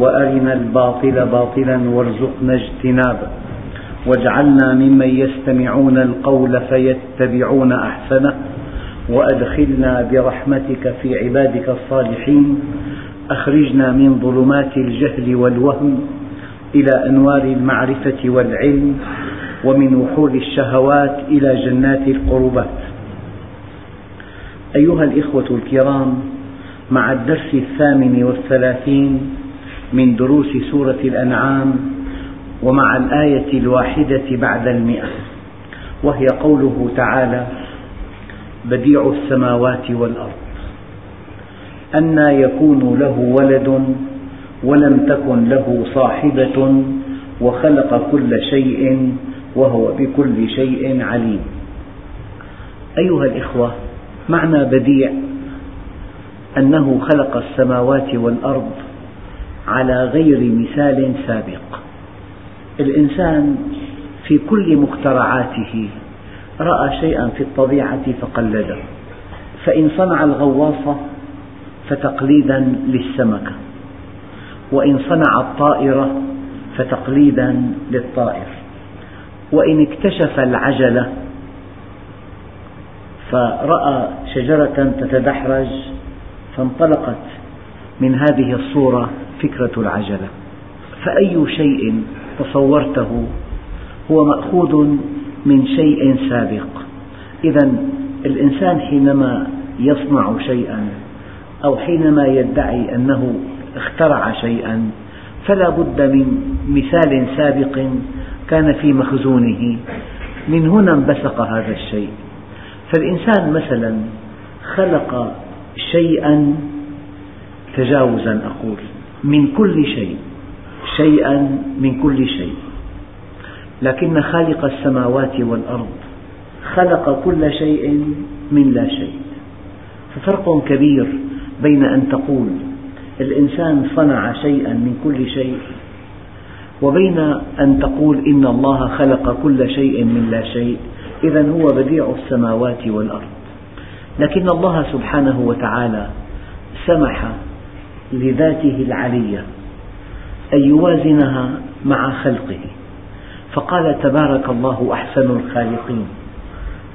وأرنا الباطل باطلا وارزقنا اجتنابه. واجعلنا ممن يستمعون القول فيتبعون أحسنه. وأدخلنا برحمتك في عبادك الصالحين. أخرجنا من ظلمات الجهل والوهم إلى أنوار المعرفة والعلم. ومن وحول الشهوات إلى جنات القربات. أيها الإخوة الكرام مع الدرس الثامن والثلاثين من دروس سورة الأنعام ومع الآية الواحدة بعد المئة وهي قوله تعالى بديع السماوات والأرض أنى يكون له ولد ولم تكن له صاحبة وخلق كل شيء وهو بكل شيء عليم. أيها الإخوة معنى بديع أنه خلق السماوات والأرض على غير مثال سابق. الإنسان في كل مخترعاته رأى شيئا في الطبيعة فقلده. فإن صنع الغواصة فتقليدا للسمكة. وإن صنع الطائرة فتقليدا للطائر. وإن اكتشف العجلة فرأى شجرة تتدحرج فانطلقت من هذه الصورة فكرة العجلة. فأي شيء تصورته هو مأخوذ من شيء سابق. إذا الإنسان حينما يصنع شيئا أو حينما يدعي أنه اخترع شيئا فلا بد من مثال سابق كان في مخزونه. من هنا انبثق هذا الشيء. فالإنسان مثلا خلق شيئا تجاوزا أقول من كل شيء شيئا من كل شيء. لكن خالق السماوات والأرض خلق كل شيء من لا شيء. ففرق كبير بين أن تقول الإنسان صنع شيئا من كل شيء وبين أن تقول إن الله خلق كل شيء من لا شيء. إذا هو بديع السماوات والأرض. لكن الله سبحانه وتعالى سمح لذاته العلية أن يوازنها مع خلقه. فقال تبارك الله أحسن الخالقين.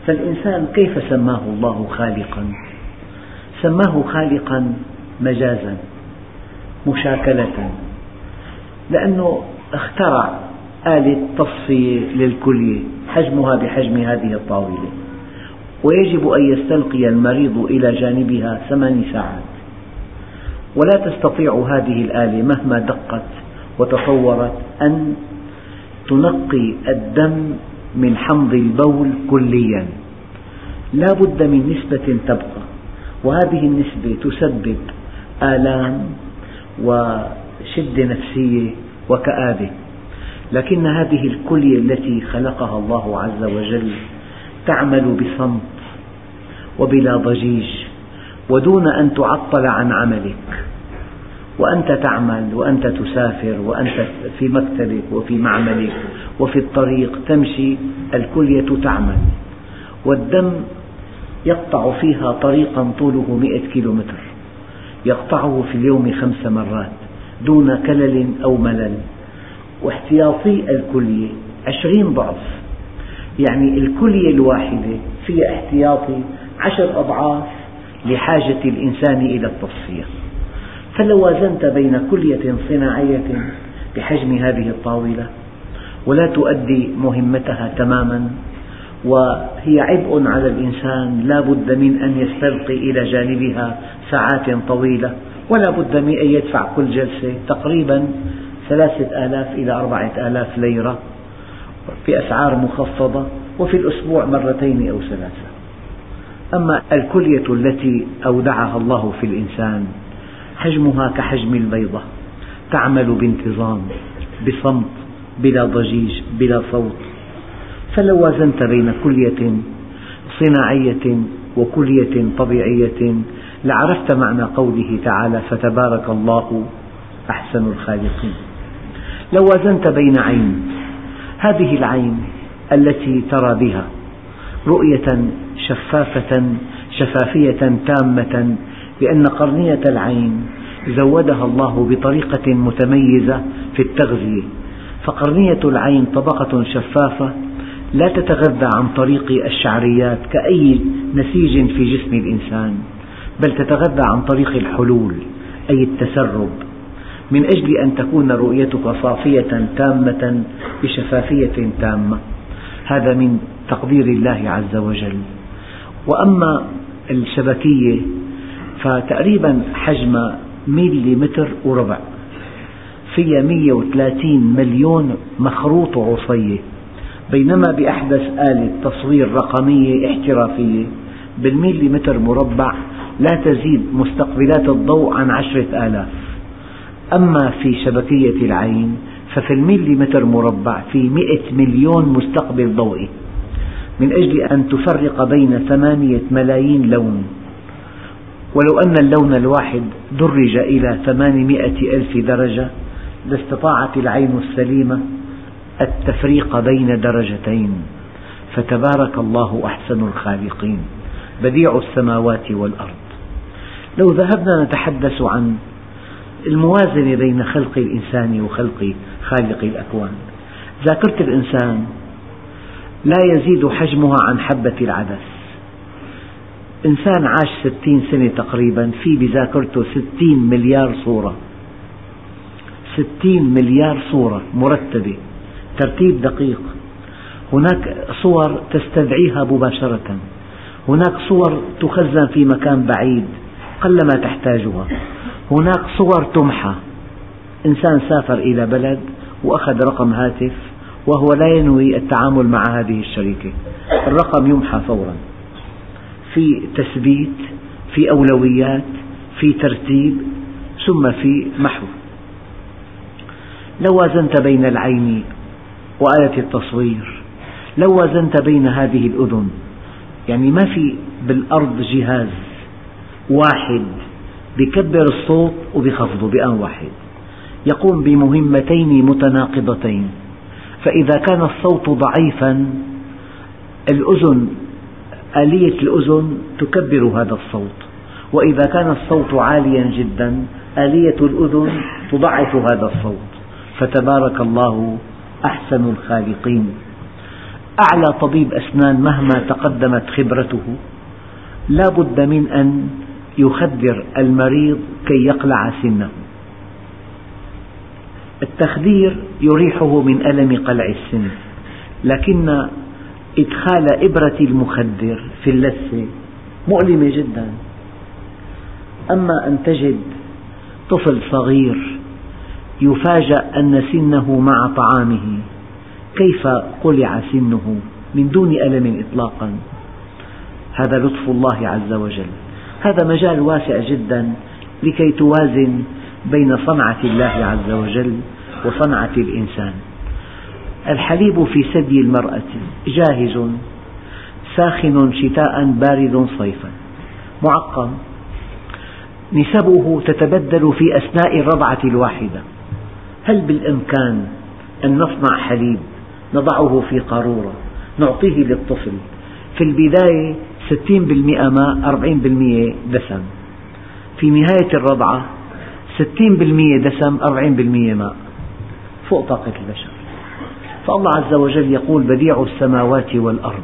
فالإنسان كيف سماه الله خالقا؟ سماه خالقا مجازا مشاكلة. لأنه اخترع آلة تصفية للكلية حجمها بحجم هذه الطاولة. ويجب أن يستلقي المريض إلى جانبها ثمان ساعات. ولا تستطيع هذه الآلة مهما دقت وتطورت أن تنقي الدم من حمض البول كليا. لا بد من نسبة تبقى وهذه النسبة تسبب آلام وشدة نفسية وكآبة. لكن هذه الكلية التي خلقها الله عز وجل تعمل بصمت وبلا ضجيج. ودون أن تعطل عن عملك. وأنت تعمل وأنت تسافر وأنت في مكتبك وفي معملك وفي الطريق تمشي الكلية تعمل. والدم يقطع فيها طريقا طوله مئة كيلومتر. يقطعه في اليوم خمس مرات دون كلل أو ملل. واحتياطي الكلية عشرين ضعف. يعني الكلية الواحدة فيها احتياطي عشر أضعاف لحاجة الإنسان إلى التصفية. فلو وازنت بين كلية صناعية بحجم هذه الطاولة ولا تؤدي مهمتها تماما وهي عبء على الإنسان لا بد من أن يستلقي إلى جانبها ساعات طويلة ولا بد من أن يدفع كل جلسة تقريبا ثلاثة آلاف إلى أربعة آلاف ليرة بأسعار مخفضة وفي الأسبوع مرتين أو ثلاثة. أما الكلية التي أودعها الله في الإنسان حجمها كحجم البيضة تعمل بانتظام بصمت بلا ضجيج بلا صوت. فلو وازنت بين كلية صناعية وكلية طبيعية لعرفت معنى قوله تعالى فتبارك الله أحسن الخالقين لو وازنت بين عين هذه العين التي ترى بها رؤية شفافة شفافية تامة لأن قرنية العين زودها الله بطريقة متميزة في التغذية. فقرنية العين طبقة شفافة لا تتغذى عن طريق الشعريات كأي نسيج في جسم الإنسان بل تتغذى عن طريق الحلول أي التسرب. من أجل أن تكون رؤيتك صافية تامة بشفافية تامة. هذا من تقدير الله عز وجل. وأما الشبكية فتقريبا حجم مليمتر وربع. فيها 130 مليون مخروط عصية. بينما بأحدث آلة تصوير رقمية احترافية بالمليمتر مربع لا تزيد مستقبلات الضوء عن عشرة آلاف. أما في شبكية العين ففي المليمتر مربع في مئة مليون مستقبل ضوئي. من أجل أن تفرق بين ثمانية ملايين لون. ولو أن اللون الواحد درج إلى ثمانمائة ألف درجة لاستطاعت العين السليمة التفريق بين درجتين. فتبارك الله أحسن الخالقين. بديع السماوات والأرض. لو ذهبنا نتحدث عن الموازنة بين خلق الإنسان وخلق خالق الأكوان ذاكرة الإنسان لا يزيد حجمها عن حبة العدس. إنسان عاش ستين سنة تقريبا في بذاكرته ستين مليار صورة. ستين مليار صورة مرتبة ترتيب دقيق. هناك صور تستدعيها مباشرة. هناك صور تخزن في مكان بعيد قلما تحتاجها. هناك صور تمحى. إنسان سافر إلى بلد وأخذ رقم هاتف وهو لا ينوي التعامل مع هذه الشركة الرقم يمحى فورا. في تثبيت في أولويات في ترتيب ثم في محو. لو وازنت بين العين وآلة التصوير لو وازنت بين هذه الأذن يعني ما في بالأرض جهاز واحد بكبر الصوت وبخفضه بآن واحد. يقوم بمهمتين متناقضتين. فإذا كان الصوت ضعيفا الأذن آلية الأذن تكبر هذا الصوت. وإذا كان الصوت عاليا جدا آلية الأذن تضعف هذا الصوت. فتبارك الله أحسن الخالقين. أعلى طبيب أسنان مهما تقدمت خبرته. لا بد من أن يخدر المريض كي يقلع سنه. التخدير يريحه من ألم قلع السن. لكن إدخال إبرة المخدر في اللثة مؤلمة جدا. أما أن تجد طفل صغير يفاجأ أن سنه مع طعامه كيف قلع سنه من دون ألم إطلاقا؟ هذا لطف الله عز وجل. هذا مجال واسع جدا لكي توازن بين صنعة الله عز وجل وصنعة الإنسان. الحليب في ثدي المرأة جاهز ساخن شتاء بارد صيفا. معقم. نسبه تتبدل في أثناء الرضعة الواحدة. هل بالإمكان أن نصنع حليب نضعه في قارورة نعطيه للطفل؟ في البداية ستين بالمئة ماء أربعين بالمئة دسم. في نهاية الرضعة ستين بالمئة دسم أربعين بالمئة ماء. فوق طاقة البشر. فالله عز وجل يقول بديع السماوات والأرض.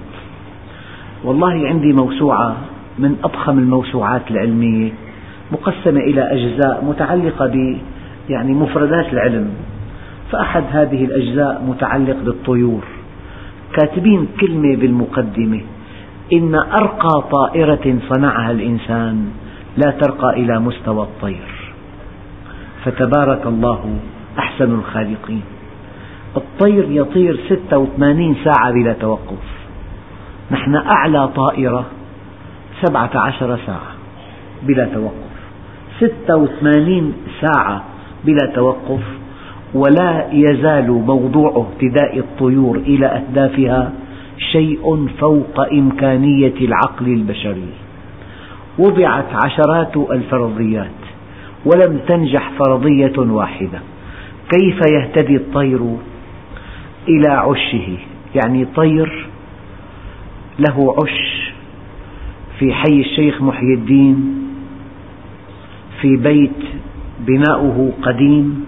والله عندي موسوعة من أضخم الموسوعات العلمية مقسمة إلى أجزاء متعلقة ب يعني مفردات العلم. فأحد هذه الأجزاء متعلق بالطيور. كاتبين كلمة بالمقدمة. إن أرقى طائرة صنعها الإنسان لا ترقى إلى مستوى الطير. فتبارك الله أحسن الخالقين. الطير يطير 86 ساعة بلا توقف. نحن أعلى طائرة 17 ساعة بلا توقف. 86 ساعة بلا توقف. ولا يزال موضوع اهتداء الطيور إلى أهدافها شيء فوق إمكانية العقل البشري. وضعت عشرات الفرضيات. ولم تنجح فرضية واحدة. كيف يهتدي الطير إلى عشه؟ يعني طير له عش في حي الشيخ محي الدين في بيت بناؤه قديم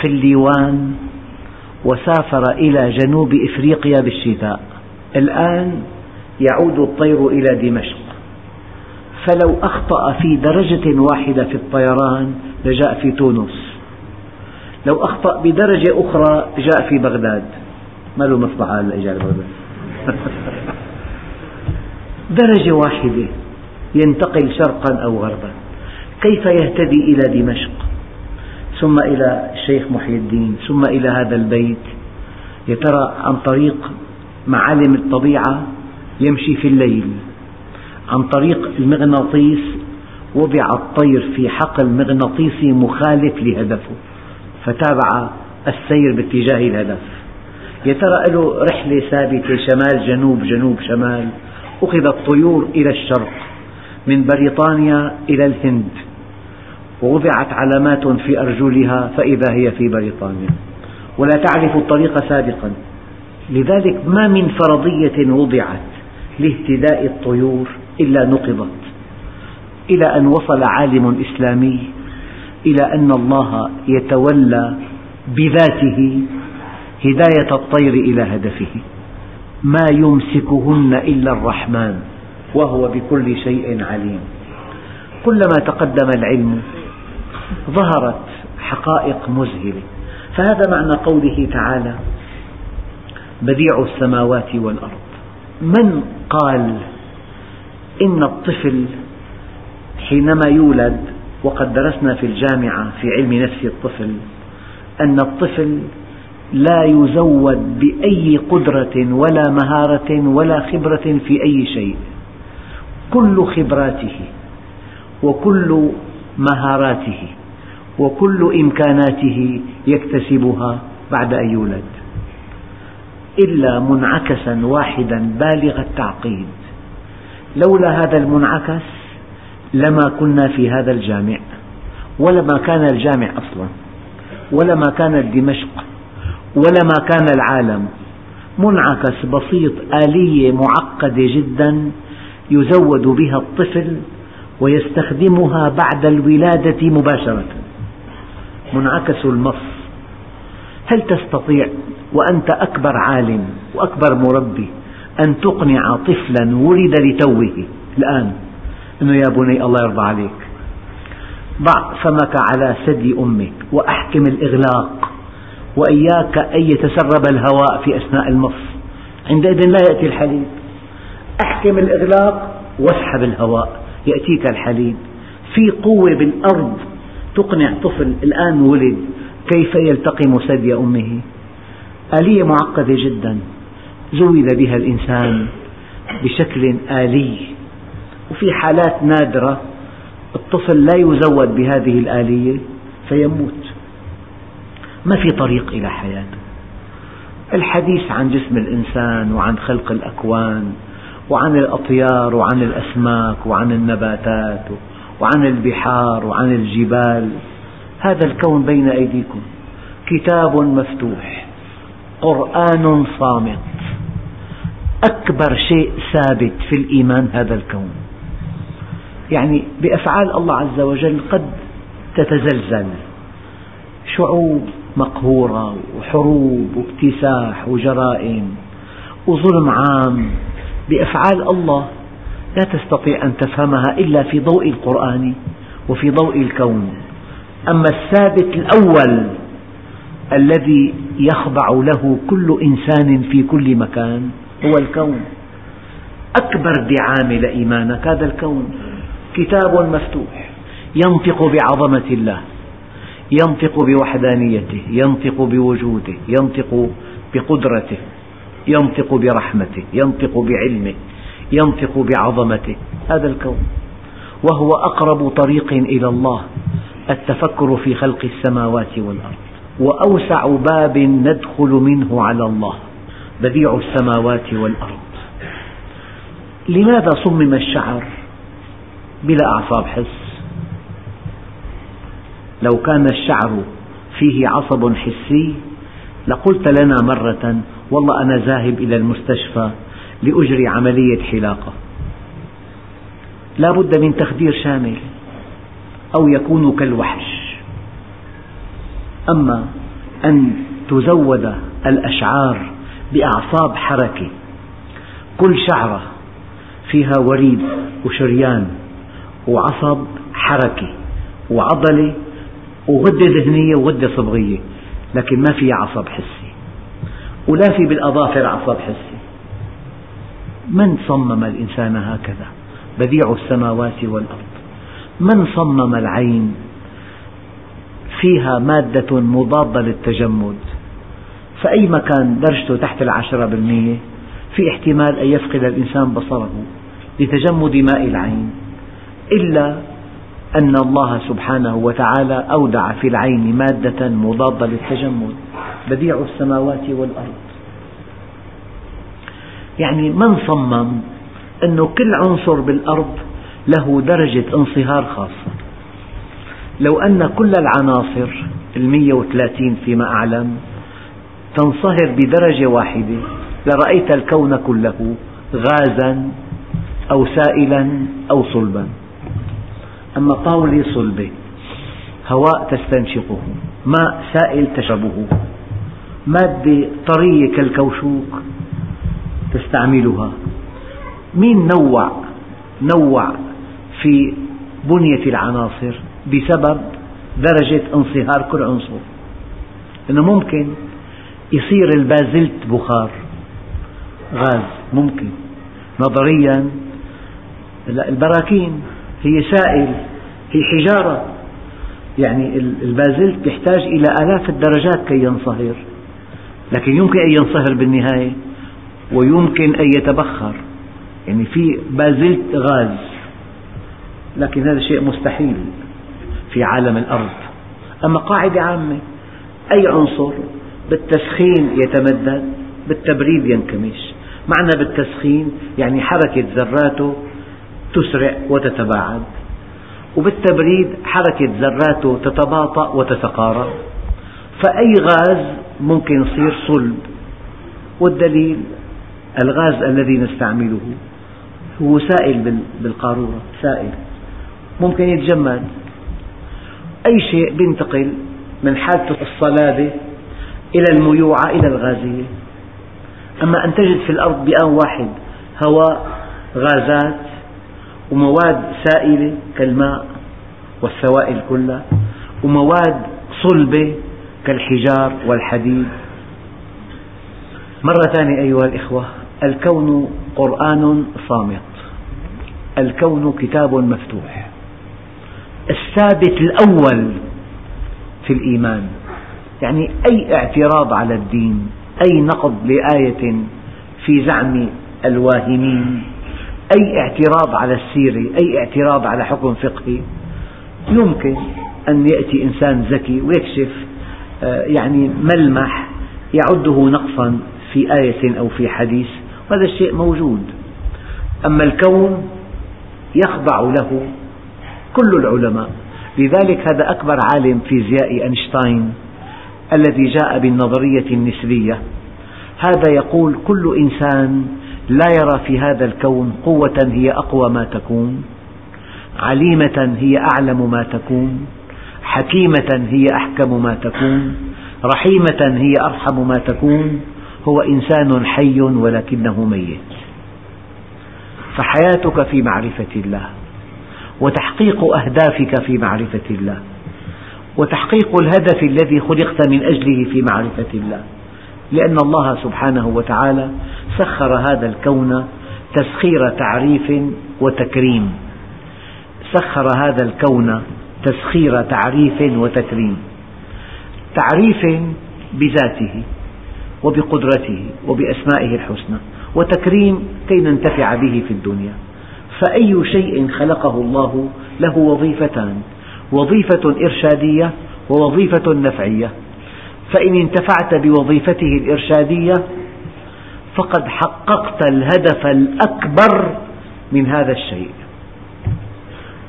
في الليوان وسافر إلى جنوب إفريقيا بالشتاء. الآن يعود الطير إلى دمشق. فلو أخطأ في درجة واحدة في الطيران لجاء في تونس. لو أخطأ بدرجة أخرى جاء في بغداد. ما له مصلحة هلا إجا لبغداد درجة واحدة ينتقل شرقا أو غربا. كيف يهتدي إلى دمشق؟ ثم إلى الشيخ محي الدين ثم إلى هذا البيت. يا ترى عن طريق معالم الطبيعة يمشي في الليل. عن طريق المغناطيس وضع الطير في حقل مغناطيسي مخالف لهدفه فتابع السير باتجاه الهدف. يا ترى له رحلة ثابتة شمال جنوب جنوب شمال؟ أخذ الطيور إلى الشرق من بريطانيا إلى الهند ووضعت علامات في أرجلها فإذا هي في بريطانيا. ولا تعرف الطريق سابقا. لذلك ما من فرضية وضعت لاهتداء الطيور إلا نقضت. إلى أن وصل عالم إسلامي. إلى أن الله يتولى بذاته هداية الطير إلى هدفه. ما يمسكهن إلا الرحمن وهو بكل شيء عليم. كلما تقدم العلم ظهرت حقائق مذهلة. فهذا معنى قوله تعالى بديع السماوات والأرض. من قال إن الطفل حينما يولد وقد درسنا في الجامعة في علم نفس الطفل أن الطفل لا يزود بأي قدرة ولا مهارة ولا خبرة في أي شيء. كل خبراته وكل مهاراته وكل إمكاناته يكتسبها بعد أن يولد. إلا منعكسا واحدا بالغ التعقيد. لولا هذا المنعكس لما كنا في هذا الجامع ولما كان الجامع أصلا ولما كانت دمشق ولما كان العالم. منعكس بسيط آلية معقدة جدا يزود بها الطفل ويستخدمها بعد الولادة مباشرة. منعكس المص. هل تستطيع وأنت أكبر عالم وأكبر مربي أن تقنع طفلا ولد لتوه. الآن أنه يا بني الله يرضى عليك. ضع فمك على ثدي أمك وأحكم الإغلاق. وإياك أن يتسرب الهواء في أثناء المص. عندئذ لا يأتي الحليب. أحكم الإغلاق واسحب الهواء. يأتيك الحليب. في قوة بالأرض تقنع طفل الآن ولد كيف يلتقم ثدي أمه؟ آلية معقدة جدا. زود بها الإنسان بشكل آلي. وفي حالات نادرة الطفل لا يزود بهذه الآلية فيموت. ما في طريق إلى حياته. الحديث عن جسم الإنسان وعن خلق الأكوان وعن الأطيار وعن الأسماك وعن النباتات وعن البحار وعن الجبال هذا الكون بين أيديكم. كتاب مفتوح. قرآن صامت. أكبر شيء ثابت في الإيمان هذا الكون. يعني بأفعال الله عز وجل قد تتزلزل. شعوب مقهورة وحروب واكتساح وجرائم وظلم عام. بأفعال الله لا تستطيع أن تفهمها إلا في ضوء القرآن وفي ضوء الكون. أما الثابت الأول الذي يخضع له كل إنسان في كل مكان هو الكون. أكبر دعامة لإيمانك هذا الكون. كتاب مفتوح. ينطق بعظمة الله. ينطق بوحدانيته. ينطق بوجوده. ينطق بقدرته. ينطق برحمته. ينطق بعلمه. ينطق بعظمته. هذا الكون. وهو أقرب طريق إلى الله. التفكر في خلق السماوات والأرض. وأوسع باب ندخل منه على الله. بديع السماوات والأرض. لماذا صمم الشعر بلا أعصاب حس؟ لو كان الشعر فيه عصب حسي لقلت لنا مرة والله أنا ذاهب إلى المستشفى لأجري عملية حلاقة. لا بد من تخدير شامل أو يكون كالوحش. أما أن تزود الأشعار بأعصاب حركة. كل شعرة فيها وريد وشريان وعصب حركة وعضلة وغدة دهنية وغدة صبغية لكن ما فيها عصب حسي ولا في بالأظافر عصب حسي. من صمم الإنسان هكذا؟ بديع السماوات والأرض. من صمم العين؟ فيها مادة مضادة للتجمد. فأي مكان درجته تحت العشرة بالمية في احتمال أن يفقد الإنسان بصره لتجمد ماء العين. إلا أن الله سبحانه وتعالى أودع في العين مادة مضادة للتجمد بديع السماوات والأرض. يعني من صمم أن كل عنصر بالأرض له درجة انصهار خاصة؟ لو أن كل العناصر المية وثلاثين فيما أعلم تنصهر بدرجة واحدة. لرأيت الكون كله غازا أو سائلا أو صلبا. أما طاولة صلبة هواء تستنشقه ماء سائل تشربه مادة طرية كالكوشوك تستعملها. مين نوع نوع في بنية العناصر بسبب درجة انصهار كل عنصر؟ أنه ممكن يصير البازلت بخار. غاز ممكن. نظريا البراكين هي سائل هي حجارة. يعني البازلت يحتاج إلى آلاف الدرجات كي ينصهر. لكن يمكن أن ينصهر بالنهاية ويمكن أن يتبخر. يعني في بازلت غاز. لكن هذا شيء مستحيل في عالم الأرض. أما قاعدة عامة أي عنصر بالتسخين يتمدد بالتبريد ينكمش. معنى بالتسخين يعني حركة ذراته تسرع وتتباعد وبالتبريد حركة ذراته تتباطأ وتتقارب. فأي غاز ممكن يصير صلب؟ والدليل الغاز الذي نستعمله هو سائل بالقارورة سائل. ممكن يتجمد. أي شيء ينتقل من حالة الصلابة إلى الميوعة إلى الغازية أما أن تجد في الأرض بآن واحد هواء غازات ومواد سائلة كالماء والسوائل كلها ومواد صلبة كالحجار والحديد. مرة ثانية أيها الإخوة الكون قرآن صامت. الكون كتاب مفتوح. الثابت الأول في الإيمان. يعني أي اعتراض على الدين أي نقض لآية في زعم الواهمين أي اعتراض على السيرة أي اعتراض على حكم فقهي. يمكن أن يأتي إنسان ذكي ويكشف آه، يعني ملمح يعده نقصا في آية أو في حديث هذا الشيء موجود. أما الكون يخضع له كل العلماء. لذلك هذا أكبر عالم فيزيائي أينشتاين. الذي جاء بالنظرية النسبية. هذا يقول كل إنسان لا يرى في هذا الكون قوة هي أقوى ما تكون عليمة هي أعلم ما تكون حكيمة هي أحكم ما تكون رحيمة هي أرحم ما تكون هو إنسان حي ولكنه ميت. فحياتك في معرفة الله وتحقيق أهدافك في معرفة الله. وتحقيق الهدف الذي خلقت من أجله في معرفة الله. لأن الله سبحانه وتعالى سخر هذا الكون تسخير تعريف وتكريم. سخر هذا الكون تسخير تعريف وتكريم. تعريف بذاته وبقدرته وبأسمائه الحسنى وتكريم كي ننتفع به في الدنيا. فأي شيء خلقه الله له وظيفتان وظيفة إرشادية ووظيفة نفعية. فإن انتفعت بوظيفته الإرشادية فقد حققت الهدف الأكبر من هذا الشيء.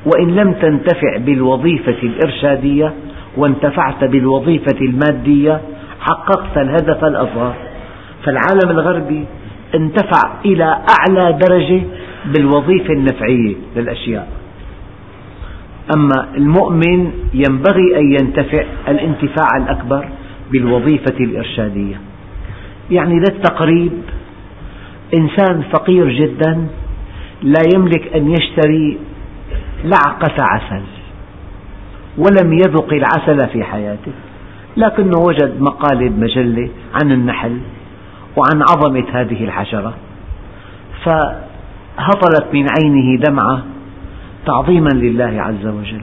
وإن لم تنتفع بالوظيفة الإرشادية وانتفعت بالوظيفة المادية حققت الهدف الأصغر. فالعالم الغربي انتفع إلى أعلى درجة بالوظيفة النفعية للأشياء. أما المؤمن ينبغي أن ينتفع الانتفاع الأكبر بالوظيفة الإرشادية. يعني للتقريب إنسان فقير جدا لا يملك أن يشتري لعقة عسل ولم يذق العسل في حياته لكنه وجد مقالة بمجلة عن النحل وعن عظمة هذه الحشرة فهطلت من عينه دمعة تعظيما لله عز وجل.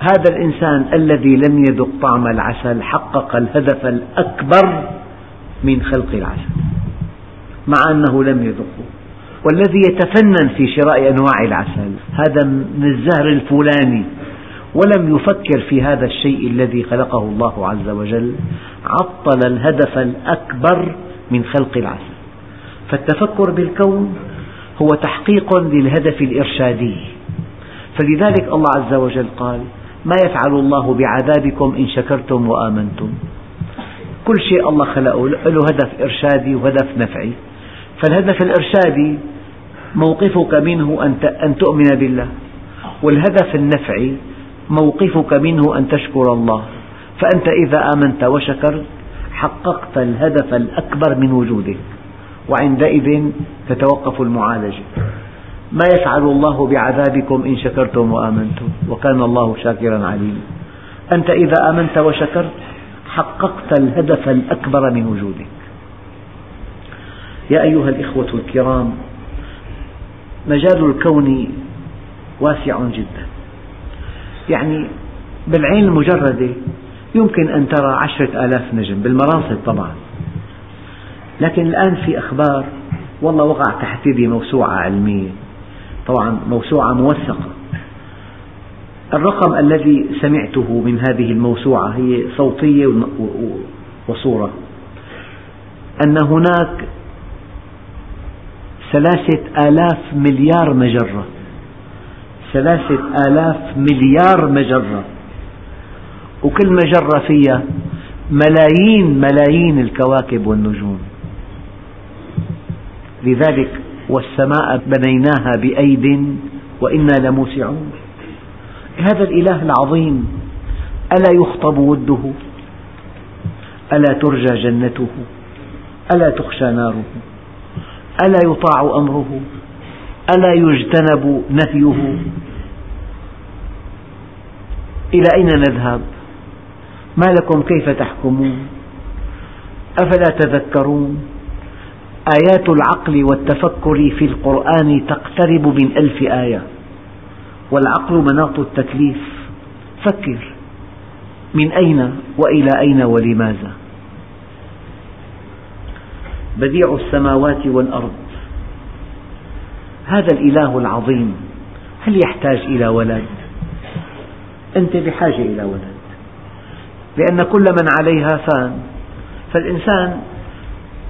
هذا الإنسان الذي لم يذق طعم العسل حقق الهدف الأكبر من خلق العسل مع أنه لم يذقه. والذي يتفنن في شراء أنواع العسل هذا من الزهر الفلاني. ولم يفكر في هذا الشيء الذي خلقه الله عز وجل عطل الهدف الأكبر من خلق العسل. فالتفكر بالكون هو تحقيق للهدف الإرشادي. فلذلك الله عز وجل قال ما يفعل الله بعذابكم إن شكرتم وآمنتم. كل شيء الله خلقه له هدف إرشادي وهدف نفعي. فالهدف الإرشادي موقفك منه أن تؤمن بالله. والهدف النفعي موقفك منه أن تشكر الله. فأنت إذا آمنت وشكرت حققت الهدف الأكبر من وجودك. وعندئذ تتوقف المعالجة. ما يفعل الله بعذابكم إن شكرتم وآمنتم. وكان الله شاكرا عليما أنت إذا آمنت وشكرت حققت الهدف الأكبر من وجودك. يا أيها الإخوة الكرام مجال الكون واسع جدا. يعني بالعين المجردة يمكن أن ترى عشرة آلاف نجم بالمراصد طبعا. لكن الآن في أخبار والله وقع تحت يدي موسوعة علمية. طبعا موسوعة موثقة. الرقم الذي سمعته من هذه الموسوعة هي صوتية وصورة. أن هناك ثلاثة آلاف مليار مجرة. ثلاثة آلاف مليار مجرة. وكل مجرة فيها ملايين ملايين الكواكب والنجوم. لذلك والسماء بنيناها بأيد وإنا لموسعون. هذا الإله العظيم ألا يخطب وده؟ ألا ترجى جنته؟ ألا تخشى ناره؟ ألا يطاع أمره؟ ألا يجتنب نهيه إلى أين نذهب؟ ما لكم كيف تحكمون؟ أفلا تذكرون؟ آيات العقل والتفكر في القرآن تقترب من ألف آية. والعقل مناط التكليف. فكر. من أين وإلى أين ولماذا؟ بديع السماوات والأرض. هذا الإله العظيم. هل يحتاج إلى ولد؟ أنت بحاجة إلى ولد. لأن كل من عليها فان. فالإنسان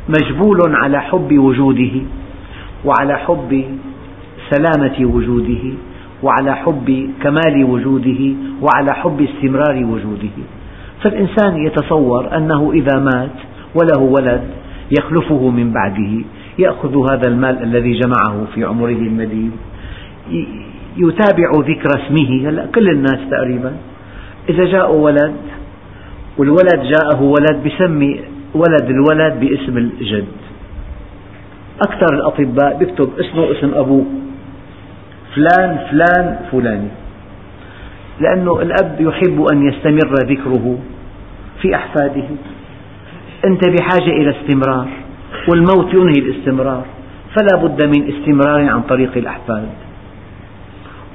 مجبول على حب وجوده وعلى حب سلامة وجوده وعلى حب كمال وجوده وعلى حب استمرار وجوده. فالإنسان يتصور أنه إذا مات وله ولد يخلفه من بعده يأخذ هذا المال الذي جمعه في عمره المديد يتابع ذكر اسمه هلا كل الناس تقريبا. إذا جاء ولد والولد جاءه ولد بسمي ولد الولد باسم الجد. أكثر الأطباء بيكتب اسمه اسم أبوه. فلان فلان فلاني. لأنه الأب يحب أن يستمر ذكره في أحفاده. أنت بحاجة إلى استمرار والموت ينهي الاستمرار. فلا بد من استمرار عن طريق الأحفاد.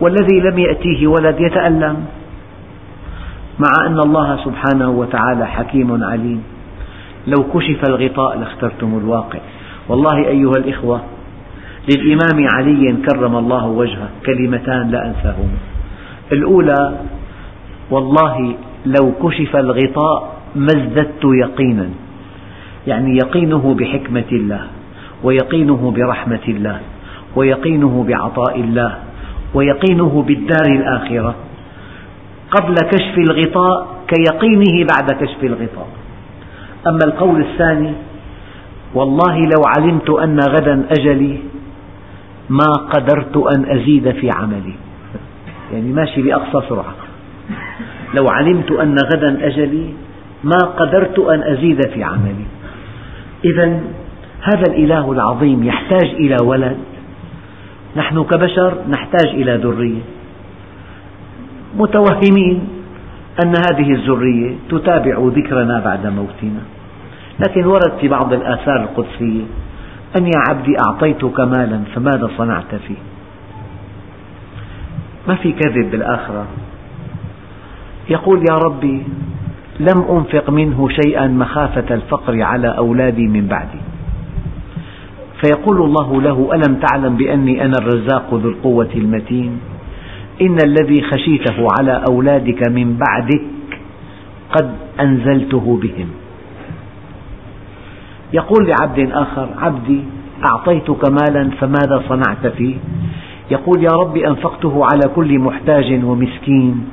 والذي لم يأتيه ولد يتألم. مع أن الله سبحانه وتعالى حكيم عليم. لو كشف الغطاء لاخترتم الواقع. والله أيها الإخوة للإمام علي كرم الله وجهه كلمتان لا أنساهما. الأولى والله لو كشف الغطاء ما ازددت يقينا. يعني يقينه بحكمة الله ويقينه برحمة الله ويقينه بعطاء الله ويقينه بالدار الآخرة. قبل كشف الغطاء كيقينه بعد كشف الغطاء. أما القول الثاني والله لو علمت أن غدا أجلي ما قدرت أن أزيد في عملي. يعني ماشي بأقصى سرعة. لو علمت أن غدا أجلي ما قدرت أن أزيد في عملي. إذا هذا الإله العظيم يحتاج إلى ولد. نحن كبشر نحتاج إلى ذرية. متوهمين. أن هذه الذرية تتابع ذكرنا بعد موتنا. لكن ورد في بعض الآثار القدسية أن يا عبدي أعطيتك مالا فماذا صنعت فيه؟ ما في كذب بالآخرة. يقول يا ربي لم أنفق منه شيئا مخافة الفقر على أولادي من بعدي. فيقول الله له ألم تعلم بأني أنا الرزاق ذو القوة المتين؟ إن الذي خشيته على أولادك من بعدك قد أنزلته بهم. يقول لعبد آخر عبدي أعطيتك مالا فماذا صنعت فيه؟ يقول يا رب أنفقته على كل محتاج ومسكين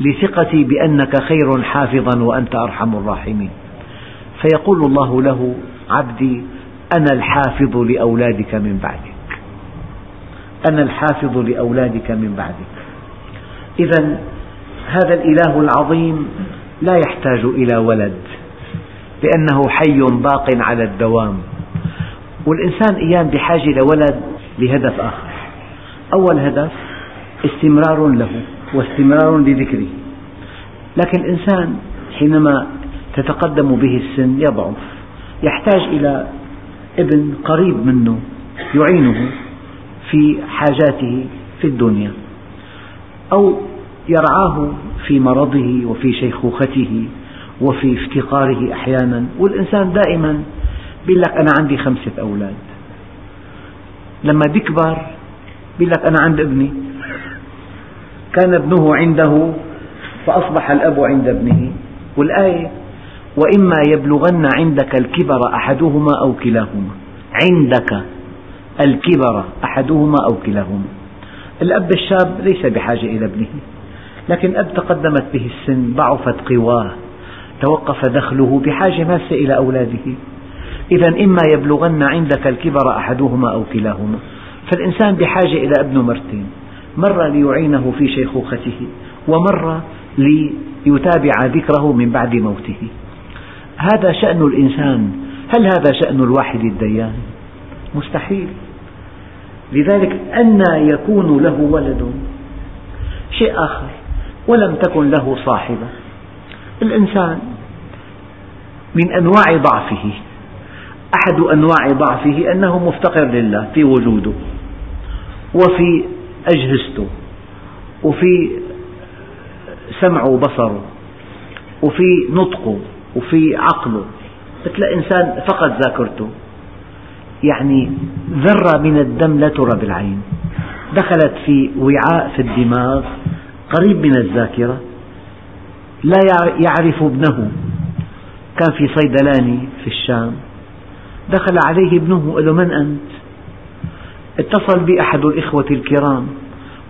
لثقتي بأنك خير حافظا وأنت أرحم الراحمين. فيقول الله له عبدي أنا الحافظ لأولادك من بعدك. أنا الحافظ لأولادك من بعدك. إذا هذا الإله العظيم لا يحتاج إلى ولد لأنه حي باق على الدوام. والإنسان أيام بحاجة لولد لهدف آخر. أول هدف استمرار له واستمرار لذكره. لكن الإنسان حينما تتقدم به السن يضعف يحتاج إلى ابن قريب منه يعينه في حاجاته في الدنيا. أو يرعاه في مرضه وفي شيخوخته وفي افتقاره أحيانا والإنسان دائما يقول لك أنا عندي خمسة أولاد. لما بيكبر يقول لك أنا عند ابني. كان ابنه عنده فأصبح الأب عند ابنه. والآية وإما يبلغن عندك الكبر أحدهما أو كلاهما. عندك الكبر أحدهما أو كلاهما. الأب الشاب ليس بحاجة إلى ابنه لكن أب تقدمت به السن ضعفت قواه توقف دخله بحاجة ماسة إلى أولاده. إذا إما يبلغن عندك الكبر أحدهما أو كلاهما. فالإنسان بحاجة إلى ابنه مرتين. مرة ليعينه في شيخوخته ومرة ليتابع ذكره من بعد موته. هذا شأن الإنسان. هل هذا شأن الواحد الديان؟ مستحيل. لذلك أنى يكون له ولد. شيء آخر ولم تكن له صاحبة. الإنسان من أنواع ضعفه. أحد أنواع ضعفه أنه مفتقر لله في وجوده وفي أجهزته وفي سمعه وبصره وفي نطقه وفي عقله. تلاقي إنسان فقد ذاكرته. يعني ذرة من الدم لا ترى بالعين. دخلت في وعاء في الدماغ قريب من الذاكرة لا يعرف ابنه. كان في صيدلاني في الشام. دخل عليه ابنه وقال له من أنت؟ اتصل بي أحد الإخوة الكرام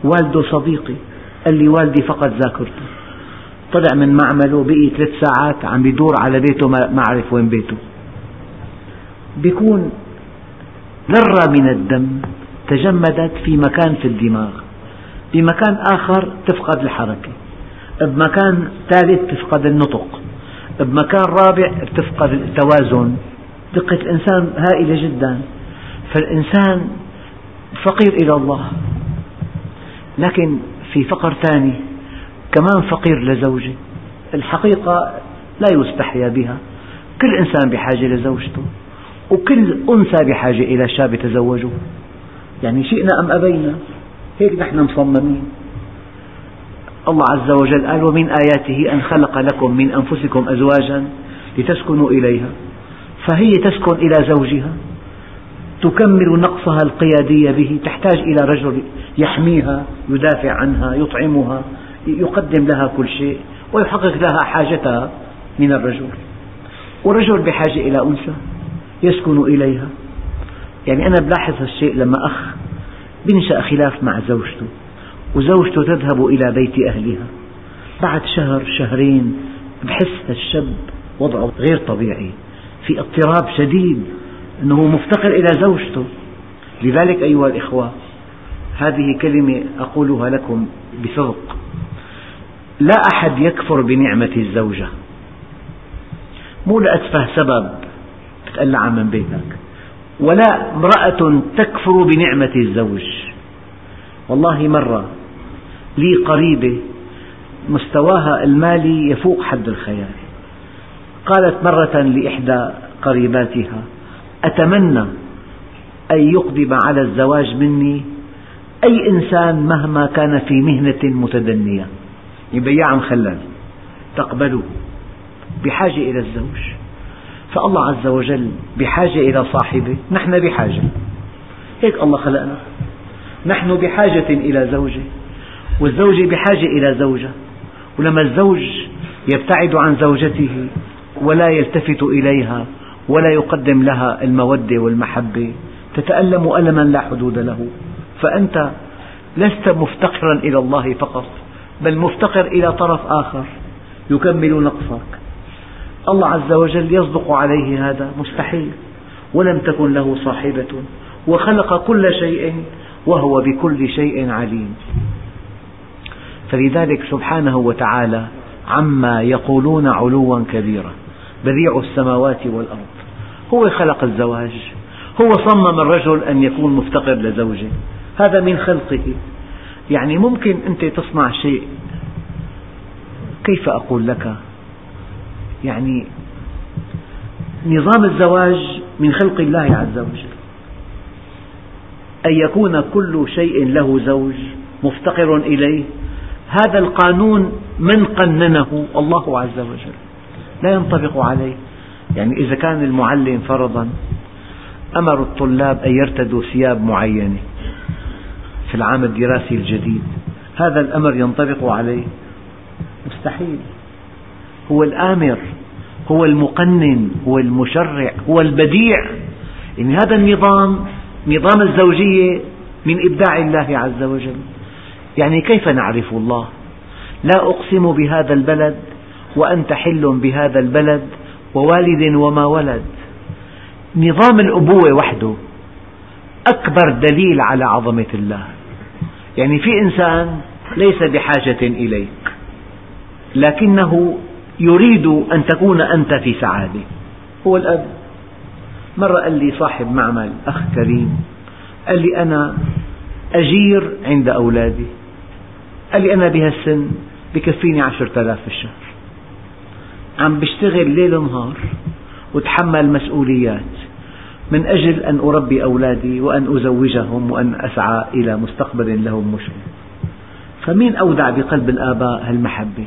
والده صديقي. قال لي والدي فقد ذاكرته. طلع من معمله بقي ثلاث ساعات عم بيدور على بيته ما أعرف وين بيته. بيكون ذرة من الدم تجمدت في مكان في الدماغ. بمكان آخر تفقد الحركة. بمكان ثالث تفقد النطق. بمكان رابع تفقد التوازن. دقة الإنسان هائلة جدا. فالإنسان فقير إلى الله. لكن في فقر ثاني كمان فقير لزوجه. الحقيقة لا يستحيا بها. كل إنسان بحاجة لزوجته. وكل أنثى بحاجة إلى شاب يتزوجه. يعني شئنا أم أبينا؟ هيك نحن مصممين. الله عز وجل قال ومن آياته أن خلق لكم من أنفسكم أزواجا لتسكنوا إليها. فهي تسكن إلى زوجها تكمل نقصها القيادي به تحتاج إلى رجل يحميها يدافع عنها يطعمها يقدم لها كل شيء ويحقق لها حاجتها من الرجل. والرجل بحاجة إلى أنثى. يسكن إليها. يعني أنا بلاحظ هالشيء لما أخ بينشأ خلاف مع زوجته وزوجته تذهب إلى بيت أهلها. بعد شهر شهرين بحس الشاب وضعه غير طبيعي. في اضطراب شديد أنه مفتقر إلى زوجته. لذلك أيها الإخوة هذه كلمة أقولها لكم بصدق. لا أحد يكفر بنعمة الزوجة. مو لأتفه سبب. تتقلع من بيتك. ولا امرأة تكفر بنعمة الزوج. والله مرة لي قريبة مستواها المالي يفوق حد الخيال. قالت مرة لإحدى قريباتها أتمنى أن يقدم على الزواج مني أي إنسان مهما كان في مهنة متدنية. بياع مخلل تقبله بحاجة إلى الزوج. فالله عز وجل بحاجة إلى صاحبه. نحن بحاجة. هيك الله خلقنا. نحن بحاجة إلى زوجة. والزوجة بحاجة إلى زوجة. ولما الزوج يبتعد عن زوجته ولا يلتفت إليها ولا يقدم لها المودة والمحبة تتألم ألما لا حدود له. فأنت لست مفتقرا إلى الله فقط بل مفتقر إلى طرف آخر يكمل نقصك. الله عز وجل يصدق عليه هذا مستحيل. ولم تكن له صاحبة وخلق كل شيء وهو بكل شيء عليم. فلذلك سبحانه وتعالى عما يقولون علوا كبيرا. بديع السماوات والأرض. هو خلق الزواج. هو صمم الرجل أن يكون مفتقر لزوجه. هذا من خلقه. يعني ممكن أنت تصنع شيء. كيف أقول لك؟ يعني نظام الزواج من خلق الله عز وجل. أن يكون كل شيء له زوج مفتقر إليه. هذا القانون من قننه؟ الله عز وجل. لا ينطبق عليه. يعني إذا كان المعلم فرضا أمر الطلاب أن يرتدوا ثياب معينة في العام الدراسي الجديد. هذا الأمر ينطبق عليه. مستحيل. هو الآمر هو المقنن هو المشرع هو البديع. إن هذا النظام نظام الزوجية من إبداع الله عز وجل. يعني كيف نعرف الله؟ لا أقسم بهذا البلد وأنت حل بهذا البلد ووالد وما ولد. نظام الأبوة وحده أكبر دليل على عظمة الله. يعني في إنسان ليس بحاجة إليك لكنه يريد أن تكون أنت في سعادة. هو الأب. مرة قال لي صاحب معمل أخ كريم قال لي أنا أجير عند أولادي. قال لي أنا بهالسن بكفيني عشرة آلاف في الشهر. عم بشتغل ليل نهار وتحمل مسؤوليات من أجل أن أربي أولادي وأن أزوجهم وأن أسعى إلى مستقبل لهم مشرق فمين أودع بقلب الآباء هالمحبة؟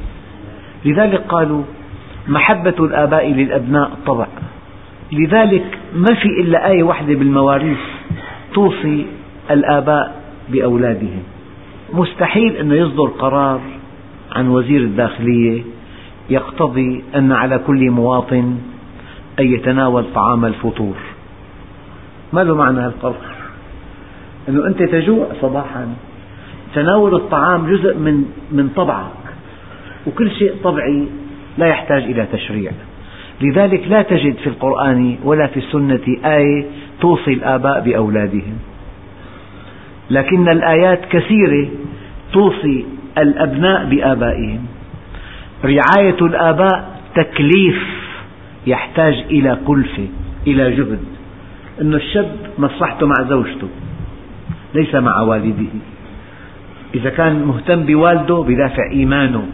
لذلك قالوا محبة الآباء للأبناء طبع. لذلك ما في إلا آية واحدة بالمواريث توصي الآباء بأولادهم. مستحيل أن يصدر قرار عن وزير الداخلية يقتضي أن على كل مواطن أن يتناول طعام الفطور. ما له معنى هالقرار أنه أنت تجوع صباحا. تناول الطعام جزء من من طبعك. وكل شيء طبعي لا يحتاج إلى تشريع. لذلك لا تجد في القرآن ولا في السنة آية توصي الآباء بأولادهم. لكن الآيات كثيرة توصي الأبناء بآبائهم. رعاية الآباء تكليف يحتاج إلى كلفة إلى جهد. أن الشاب مصلحته مع زوجته ليس مع والده. إذا كان مهتم بوالده بدافع إيمانه.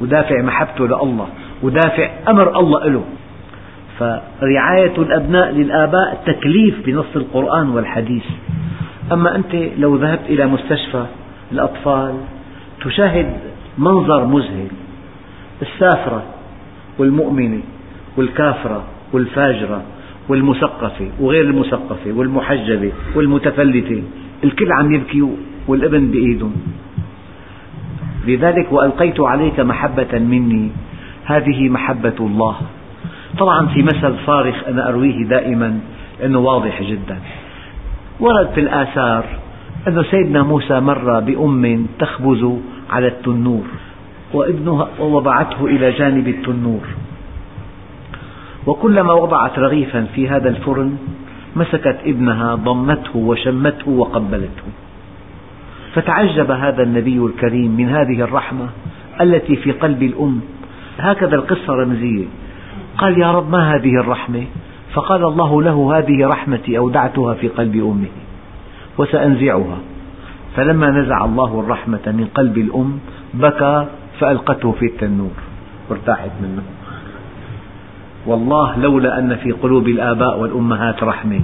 ودافع محبته لله ودافع أمر الله له. فرعاية الأبناء للآباء تكليف بنص القرآن والحديث. أما أنت لو ذهبت إلى مستشفى الأطفال تشاهد منظر مذهل. السافرة والمؤمنة والكافرة والفاجرة والمثقفة وغير المثقفة والمحجبة والمتفلتة الكل عم يبكي والابن بإيدهم لذلك وألقيت عليك محبة مني. هذه محبة الله. طبعا في مثل صارخ أنا أرويه دائما لأنه واضح جدا. ورد في الآثار أن سيدنا موسى مر بأم تخبز على التنور وابنها ووضعته إلى جانب التنور. وكلما وضعت رغيفا في هذا الفرن مسكت ابنها ضمته وشمته وقبلته. فتعجب هذا النبي الكريم من هذه الرحمة التي في قلب الأم. هكذا القصة رمزية. قال يا رب ما هذه الرحمة؟ فقال الله له هذه رحمتي أودعتها في قلب أمه وسأنزعها. فلما نزع الله الرحمة من قلب الأم بكى فألقته في التنور. وارتاحت منه والله لولا أن في قلوب الآباء والأمهات رحمة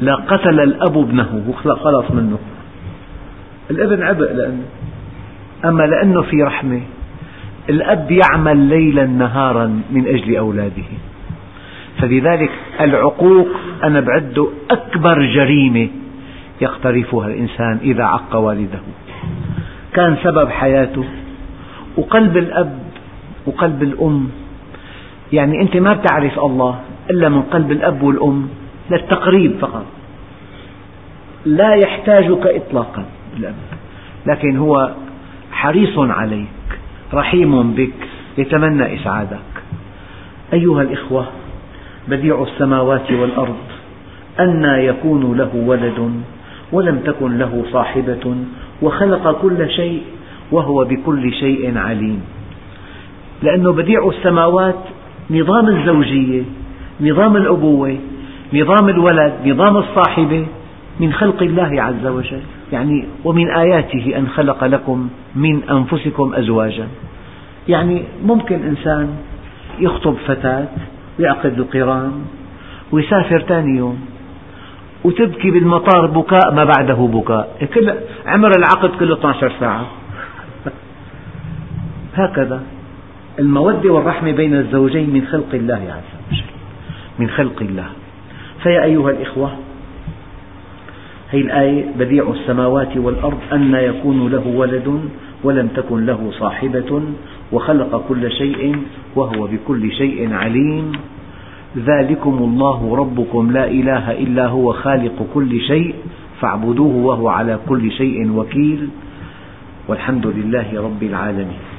لقتل الأب ابنه. خلص منه الإبن عبء لأنه أما لأنه في رحمة. الأب يعمل ليلا نهارا من أجل أولاده. فلذلك العقوق أنا بعده أكبر جريمة يقترفها الإنسان إذا عق والده. كان سبب حياته. وقلب الأب وقلب الأم. يعني أنت ما بتعرف الله إلا من قلب الأب والأم. للتقريب فقط. لا يحتاجك إطلاقا. لكن هو حريص عليك رحيم بك يتمنى إسعادك. أيها الإخوة بديع السماوات والأرض أنى يكون له ولد ولم تكن له صاحبة وخلق كل شيء وهو بكل شيء عليم. لأنه بديع السماوات نظام الزوجية نظام الأبوة نظام الولد نظام الصاحبة من خلق الله عز وجل. يعني ومن آياته أن خلق لكم من أنفسكم أزواجا. يعني ممكن إنسان يخطب فتاة ويعقد القران ويسافر ثاني يوم وتبكي بالمطار بكاء ما بعده بكاء. كل عمر العقد كله 12 ساعة. هكذا المودة والرحمة بين الزوجين من خلق الله عز وجل. من خلق الله. فيا أيها الإخوة هذه الآية بديع السماوات والأرض أن يكون له ولد ولم تكن له صاحبة وخلق كل شيء وهو بكل شيء عليم. ذلكم الله ربكم لا إله إلا هو خالق كل شيء فاعبدوه وهو على كل شيء وكيل. والحمد لله رب العالمين.